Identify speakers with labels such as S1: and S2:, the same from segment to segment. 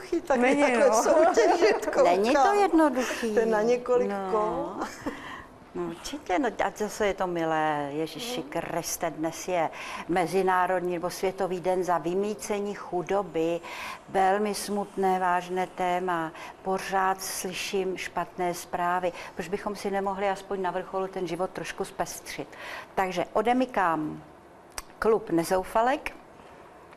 S1: jednoduchý, tak
S2: Není,
S1: takhle
S2: no.
S1: soutěžit, koukám.
S3: Není to jednoduchý.
S1: To je na několik
S3: no.
S1: kol.
S3: No, určitě, no, a zase je to milé, Ježíši Kriste, dnes je Mezinárodní nebo Světový den za vymícení chudoby, velmi smutné, vážné téma, pořád slyším špatné zprávy, proč bychom si nemohli aspoň na vrcholu ten život trošku zpestřit. Takže odemykám klub Nezoufalek,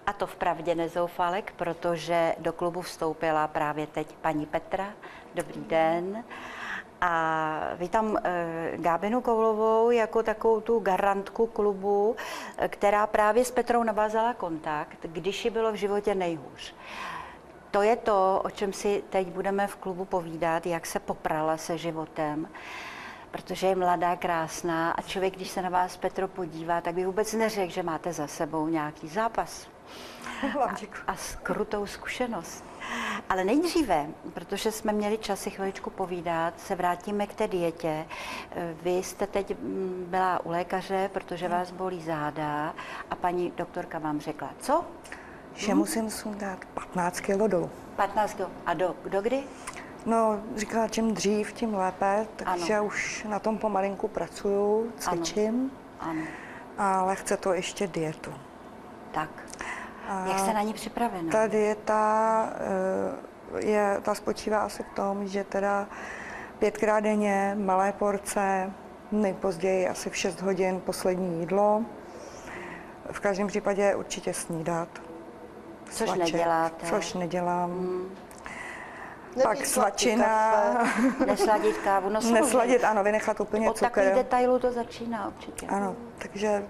S3: a to vpravdě nezoufalek, protože do klubu vstoupila právě teď paní Petra. Dobrý den. A vítám eh, Gábinu Koulovou jako takovou tu garantku klubu, eh, která právě s Petrou navázala kontakt, když jí bylo v životě nejhůř. To je to, o čem si teď budeme v klubu povídat, jak se poprala se životem protože je mladá, krásná a člověk, když se na vás Petro podívá, tak by vůbec neřekl, že máte za sebou nějaký zápas A s krutou zkušenost. Ale nejdříve, protože jsme měli čas si chviličku povídat, se vrátíme k té dietě. Vy jste teď mm, byla u lékaře, protože vás bolí záda a paní doktorka vám řekla, co?
S2: Že musím sundat 15 kg dolů.
S3: 15 kg. A do, do kdy?
S2: No, říkala, čím dřív, tím lépe, takže
S3: Ano.
S2: už na tom pomalinku pracuju, cvičím,
S3: Ano,
S2: ale chce to ještě dietu.
S3: tak.
S2: A
S3: Jak jste na ní připravena?
S2: Ta dieta eh, je, ta spočívá asi v tom, že teda pětkrát denně, malé porce, nejpozději asi v 6 hodin poslední jídlo. V každém případě určitě snídat.
S3: Což
S2: Svaček,
S3: neděláte.
S2: Což nedělám.
S1: Nepít
S2: Pak
S1: sladký
S2: svačina,
S1: kafe.
S3: Nesladit kávu? No
S2: nesladit, ano, vynechat úplně
S3: Od takových
S2: cukr.
S3: detailů to začíná určitě.
S2: Ano, takže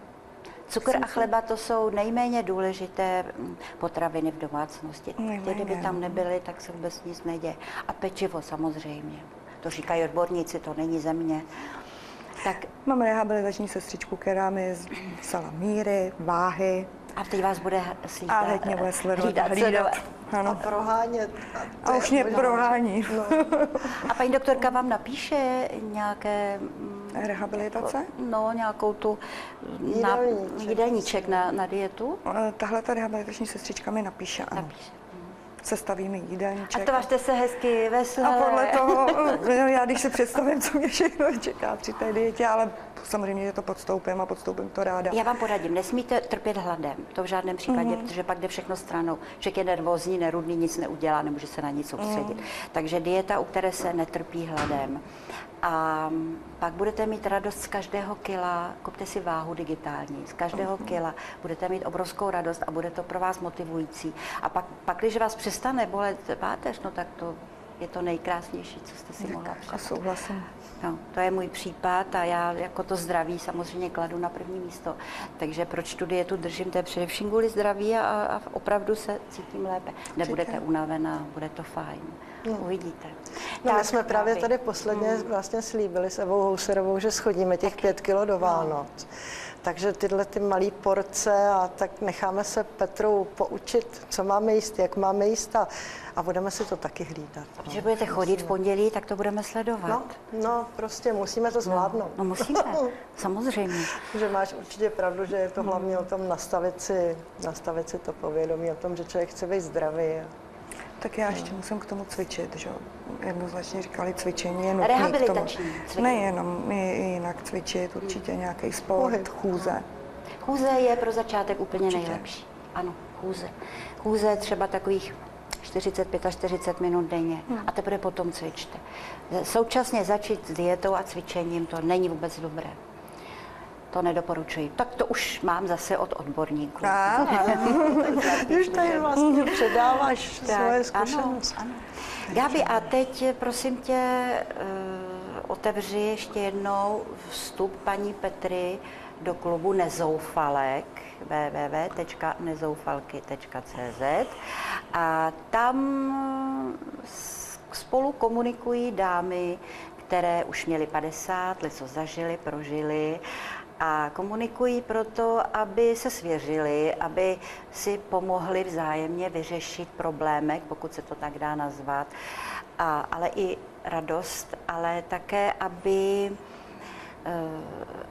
S3: Cukr a chleba to jsou nejméně důležité mm, potraviny v domácnosti.
S2: Nejméně,
S3: Kdyby tam
S2: no.
S3: nebyly, tak se vůbec nic neděje. A pečivo samozřejmě. To říkají odborníci, to není země. Tak
S2: mám rehabilitační sestřičku, která mi vzala míry, váhy
S3: a teď vás bude slídat.
S2: a hned mě bude sledovat,
S3: hlídat,
S2: hlídat.
S3: sledovat.
S1: A
S2: Ano.
S1: prohánět. to
S2: A
S1: je
S2: už mě prohání.
S3: A paní doktorka vám napíše nějaké...
S2: Rehabilitace?
S3: No, nějakou tu na,
S1: Jídelníček.
S3: jídelníček na, na dietu.
S2: Tahle ta rehabilitační sestřička mi napíše, ano.
S3: Napíše.
S2: Sestaví mi
S3: A
S2: jídelníček.
S3: tvařte se hezky, veselé.
S2: A podle toho, no, já když si představím, co mě všechno čeká při té dietě, ale samozřejmě, že to podstoupím a podstoupím to ráda.
S3: Já vám poradím, nesmíte trpět hladem, to v žádném případě,
S2: Mhm.
S3: mm-hmm. protože pak jde všechno stranou. Člověk je nervózní, nerudný, nic neudělá, nemůže se na nic soustředit. Mm. Takže dieta, u které se netrpí hladem. A pak budete mít radost z každého kila, kupte si váhu digitální, z každého
S2: Mhm.
S3: kila budete mít obrovskou radost a bude to pro vás motivující. A pak, pak když vás přestane bolet páteř, no tak to je to nejkrásnější, co jste si mohla
S2: A
S3: představit.
S2: souhlasím.
S3: No, to je můj případ a já jako to zdraví samozřejmě kladu na první místo. Takže proč tu dietu držím, to je především kvůli zdraví a, a opravdu se cítím lépe. Nebudete unavená, bude to fajn. Uvidíte.
S1: No, my
S3: Tak,
S1: jsme právě tady posledně vlastně slíbili s Evou Houserovou, že schodíme těch pět kilo do Vánoc. Takže tyhle ty malé porce a tak necháme se Petrou poučit, co máme jíst, jak máme jíst a, a budeme si to taky hlídat. no.
S3: Že budete chodit v pondělí, tak to budeme sledovat.
S1: No, no, prostě musíme to zvládnout.
S3: No musíme, samozřejmě.
S1: že máš určitě pravdu, že je to hlavně o tom nastavit si, nastavit si to povědomí, o tom, že člověk chce být zdravý.
S2: Tak já ještě musím k tomu cvičit, že. Jednoznačně říkali, cvičení je nutné k tomu.
S3: Cvičení.
S2: Nejenom jinak cvičit, určitě nějaký sport,
S1: Pohyb.
S2: chůze.
S3: Chůze je pro začátek úplně
S2: Určitě.
S3: nejlepší. Ano, chůze. Chůze třeba takových 45 až 40 minut denně a teprve potom cvičte. Současně začít s dietou a cvičením, to není vůbec dobré. To nedoporučuji. Tak to už mám zase od odborníků.
S1: Už tady vlastně předáváš
S3: Tak,
S1: svoje zkušenosti.
S3: Ano, ano. Gabi, a teď prosím tě, uh, otevři ještě jednou vstup paní Petry do klubu Nezoufalek www.nezoufalky.cz a tam spolu komunikují dámy, které už měly 50 let, co zažili, prožili a komunikují proto, aby se svěřili, aby si pomohli vzájemně vyřešit problémek, pokud se to tak dá nazvat, a, ale i radost, ale také, aby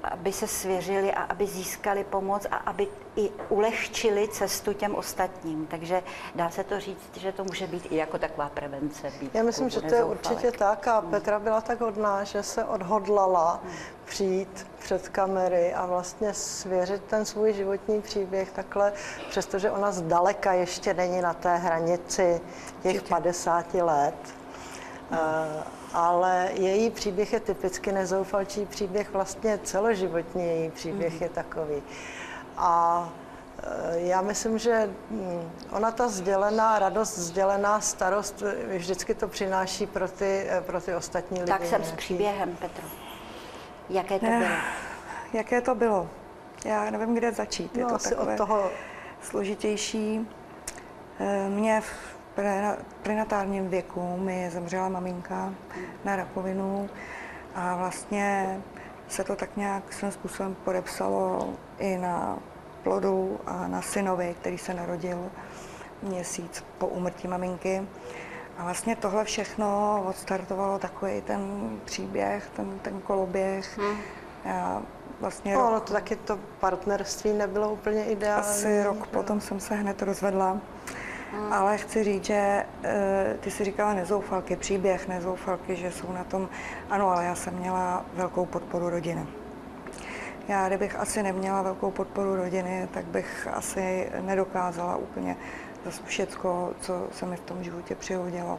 S3: aby se svěřili a aby získali pomoc a aby i ulehčili cestu těm ostatním. Takže dá se to říct, že to může být i jako taková prevence. Být
S1: Já myslím, že to je určitě tak a Petra byla tak hodná, že se odhodlala přijít před kamery a vlastně svěřit ten svůj životní příběh takhle, přestože ona zdaleka ještě není na té hranici těch 50 let. Uh, ale její příběh je typicky nezoufalčí příběh, vlastně celoživotní její příběh mm. je takový. A e, já myslím, že mm, ona ta sdělená radost, sdělená starost, e, vždycky to přináší pro ty, e, pro ty ostatní lidi.
S3: Tak jsem s příběhem, Petro. Jaké to bylo?
S2: Jaké to bylo? Já nevím, kde začít. Je
S1: no,
S2: to
S1: takové od toho...
S2: složitější. Mě v prenatálním věku mi zemřela maminka na rakovinu a vlastně se to tak nějak svým způsobem podepsalo i na plodu a na synovi, který se narodil měsíc po úmrtí maminky. A vlastně tohle všechno odstartovalo takový ten příběh, ten, ten koloběh. Hmm. Já
S1: vlastně no, rok, to taky to partnerství nebylo úplně ideální.
S2: Asi rok potom jsem se hned rozvedla. Hmm. Ale chci říct, že eh, ty si říkala nezoufalky, příběh nezoufalky, že jsou na tom, ano, ale já jsem měla velkou podporu rodiny. Já, kdybych asi neměla velkou podporu rodiny, tak bych asi nedokázala úplně zase všecko, co se mi v tom životě přihodilo.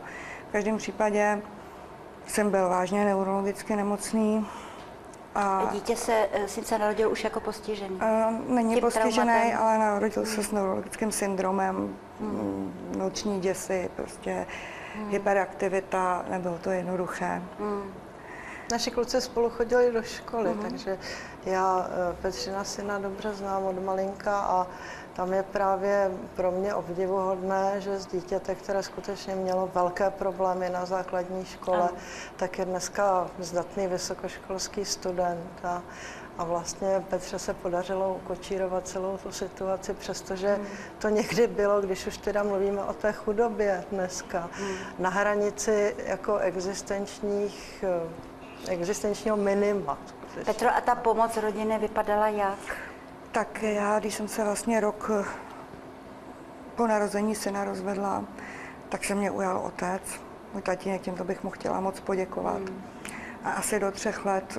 S2: V každém případě jsem byl vážně neurologicky nemocný,
S3: a Dítě se eh, sice narodil už jako postižený. Uh,
S2: není postižený, ale narodil se s neurologickým syndromem, hmm. noční děsy, prostě hmm. hyperaktivita, nebylo to jednoduché. Hmm.
S1: Naši kluci spolu chodili do školy, hmm. takže já eh, Petřina syna dobře znám od malinka a tam je právě pro mě obdivuhodné, že z dítěte, které skutečně mělo velké problémy na základní škole, ano. tak je dneska zdatný vysokoškolský student. A, a vlastně Petře se podařilo ukočírovat celou tu situaci, přestože hmm. to někdy bylo, když už teda mluvíme o té chudobě dneska, hmm. na hranici jako existenčních, existenčního minima.
S3: Petro, a ta pomoc rodiny vypadala jak?
S2: Tak já, když jsem se vlastně rok po narození syna rozvedla, tak se mě ujal otec, můj tatínek, tímto bych mu chtěla moc poděkovat. Hmm. A asi do třech let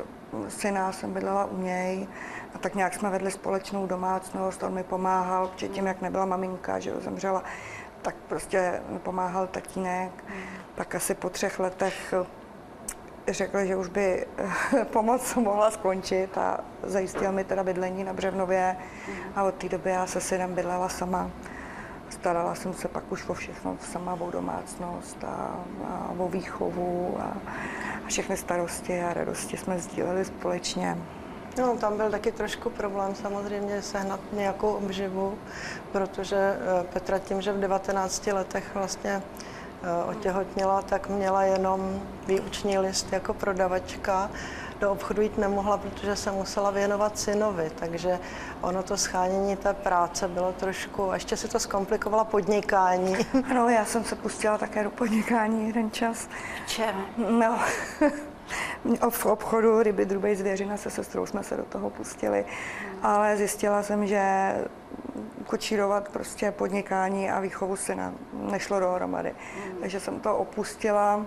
S2: syna jsem bydlela u něj a tak nějak jsme vedli společnou domácnost, on mi pomáhal, protože tím, jak nebyla maminka, že jo, zemřela, tak prostě mi pomáhal tatínek. Hmm. Tak asi po třech letech řekl, že už by eh, pomoc mohla skončit a zajistil mi teda bydlení na Břevnově a od té doby já se synem bydlela sama. Starala jsem se pak už o všechno, sama o domácnost a, a o výchovu a, a všechny starosti a radosti jsme sdíleli společně.
S1: No, tam byl taky trošku problém samozřejmě sehnat nějakou obživu, protože eh, Petra tím, že v 19 letech vlastně otěhotněla, tak měla jenom výuční list jako prodavačka. Do obchodu jít nemohla, protože se musela věnovat synovi, takže ono to schánění té práce bylo trošku, a ještě si to zkomplikovala podnikání.
S2: Ano, já jsem se pustila také do podnikání jeden čas.
S3: Čem?
S2: No, v obchodu ryby, drubej zvěřina se sestrou jsme se do toho pustili, ale zjistila jsem, že kočírovat prostě podnikání a výchovu syna nešlo dohromady. Takže jsem to opustila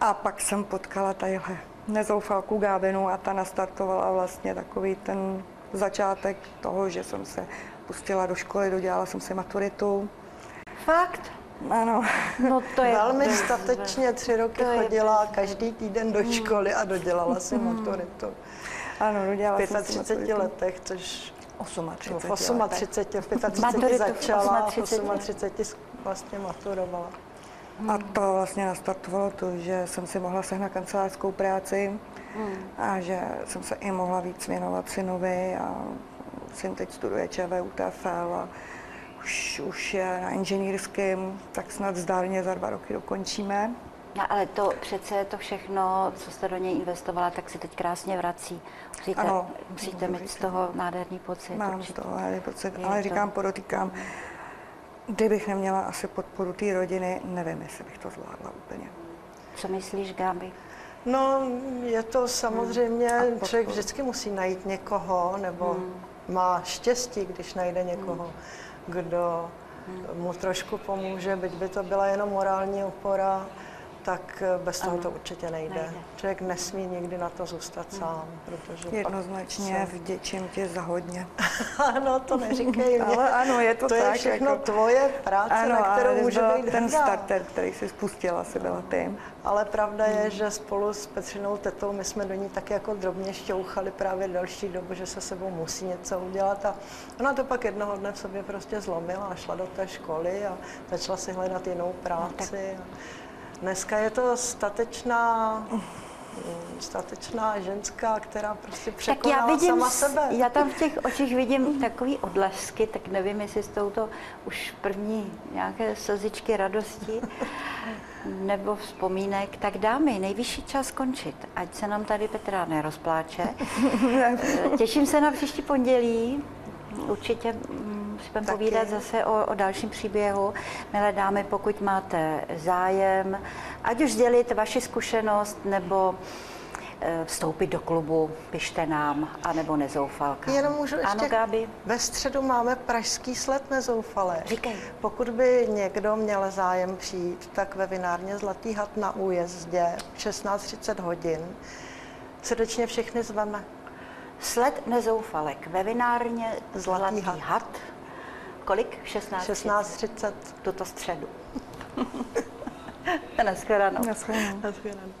S2: a pak jsem potkala tadyhle nezoufalku Gábinu a ta nastartovala vlastně takový ten začátek toho, že jsem se pustila do školy, dodělala jsem si maturitu.
S3: Fakt?
S2: Ano.
S3: No to je
S1: Velmi statečně tři roky to chodila každý týden do školy a dodělala si mm. maturitu.
S2: Ano, dodělala
S1: v 35 letech, což
S2: 38.
S1: V 38, v 35 začala, v 38 vlastně maturovala.
S2: A to vlastně nastartovalo to, že jsem si mohla sehnat kancelářskou práci hmm. a že jsem se i mohla víc věnovat synovi a syn teď studuje ČVUTFL a už, už je na inženýrském, tak snad zdárně za dva roky dokončíme.
S3: No, ale to přece to všechno, co jste do něj investovala, tak si teď krásně vrací. Musíte, ano, musíte mít z toho nádherný pocit.
S2: Mám z toho nádherný pocit, ale to... říkám, podotýkám, kdybych neměla asi podporu té rodiny, nevím, jestli bych to zvládla úplně.
S3: Co myslíš, Gáby?
S1: No, je to samozřejmě,
S2: Hmm.
S1: Člověk vždycky musí najít někoho, nebo
S2: Hmm.
S1: má štěstí, když najde někoho, kdo mu trošku pomůže, byť by to byla jenom morální opora, tak eh, bez toho to určitě nejde.
S3: nejde.
S1: Člověk nesmí nikdy na to zůstat sám, protože
S2: Jednoznačně
S1: se-
S2: vděčím ti za hodně.
S1: Ano, to neříkej mě.
S2: Ale ano, je to
S1: to je
S2: tak,
S1: všechno
S2: jako-
S1: tvoje práce,
S2: Ano,
S1: na kterou může být
S2: ten
S1: hrdá.
S2: starter, který si spustila, si byla ty.
S1: Ale pravda je, že spolu s Petřinou tetou my jsme do ní tak jako drobně šťouchali právě další dobu, že se sebou musí něco udělat a ona to pak jednoho dne v sobě prostě zlomila a šla do té školy a začala si hledat jinou práci. A dneska je to statečná, statečná ženská, která prostě
S3: Tak
S1: překonala
S3: já vidím,
S1: sama sebe.
S3: já tam v těch očích vidím takový odlesky, tak nevím, jestli s touto už první nějaké slzičky radosti nebo vzpomínek. Tak dámy, nejvyšší čas skončit, ať se nám tady Petra nerozpláče. Těším se na příští pondělí. Určitě mm,
S1: Taky.
S3: povídat zase o, o dalším příběhu. Milé dámy, pokud máte zájem, ať už sdělit vaši zkušenost nebo eh, vstoupit do klubu, pište nám, anebo nezoufalka.
S1: Jenom můžu ještě...
S3: Ano, Gáby?
S1: Ve středu máme pražský sled nezoufalé.
S3: Říkej.
S1: Pokud by někdo měl zájem přijít, tak ve vinárně Zlatý had na újezdě v 16.30 hodin. Srdečně všechny zveme.
S3: Sled nezoufalek ve vinárně
S1: Zlatý
S3: Zlatý,
S1: had.
S3: had. Kolik? 16.
S1: 16.30.
S3: Tuto středu. Naschledanou.
S2: Naschledanou.
S1: Naschledanou.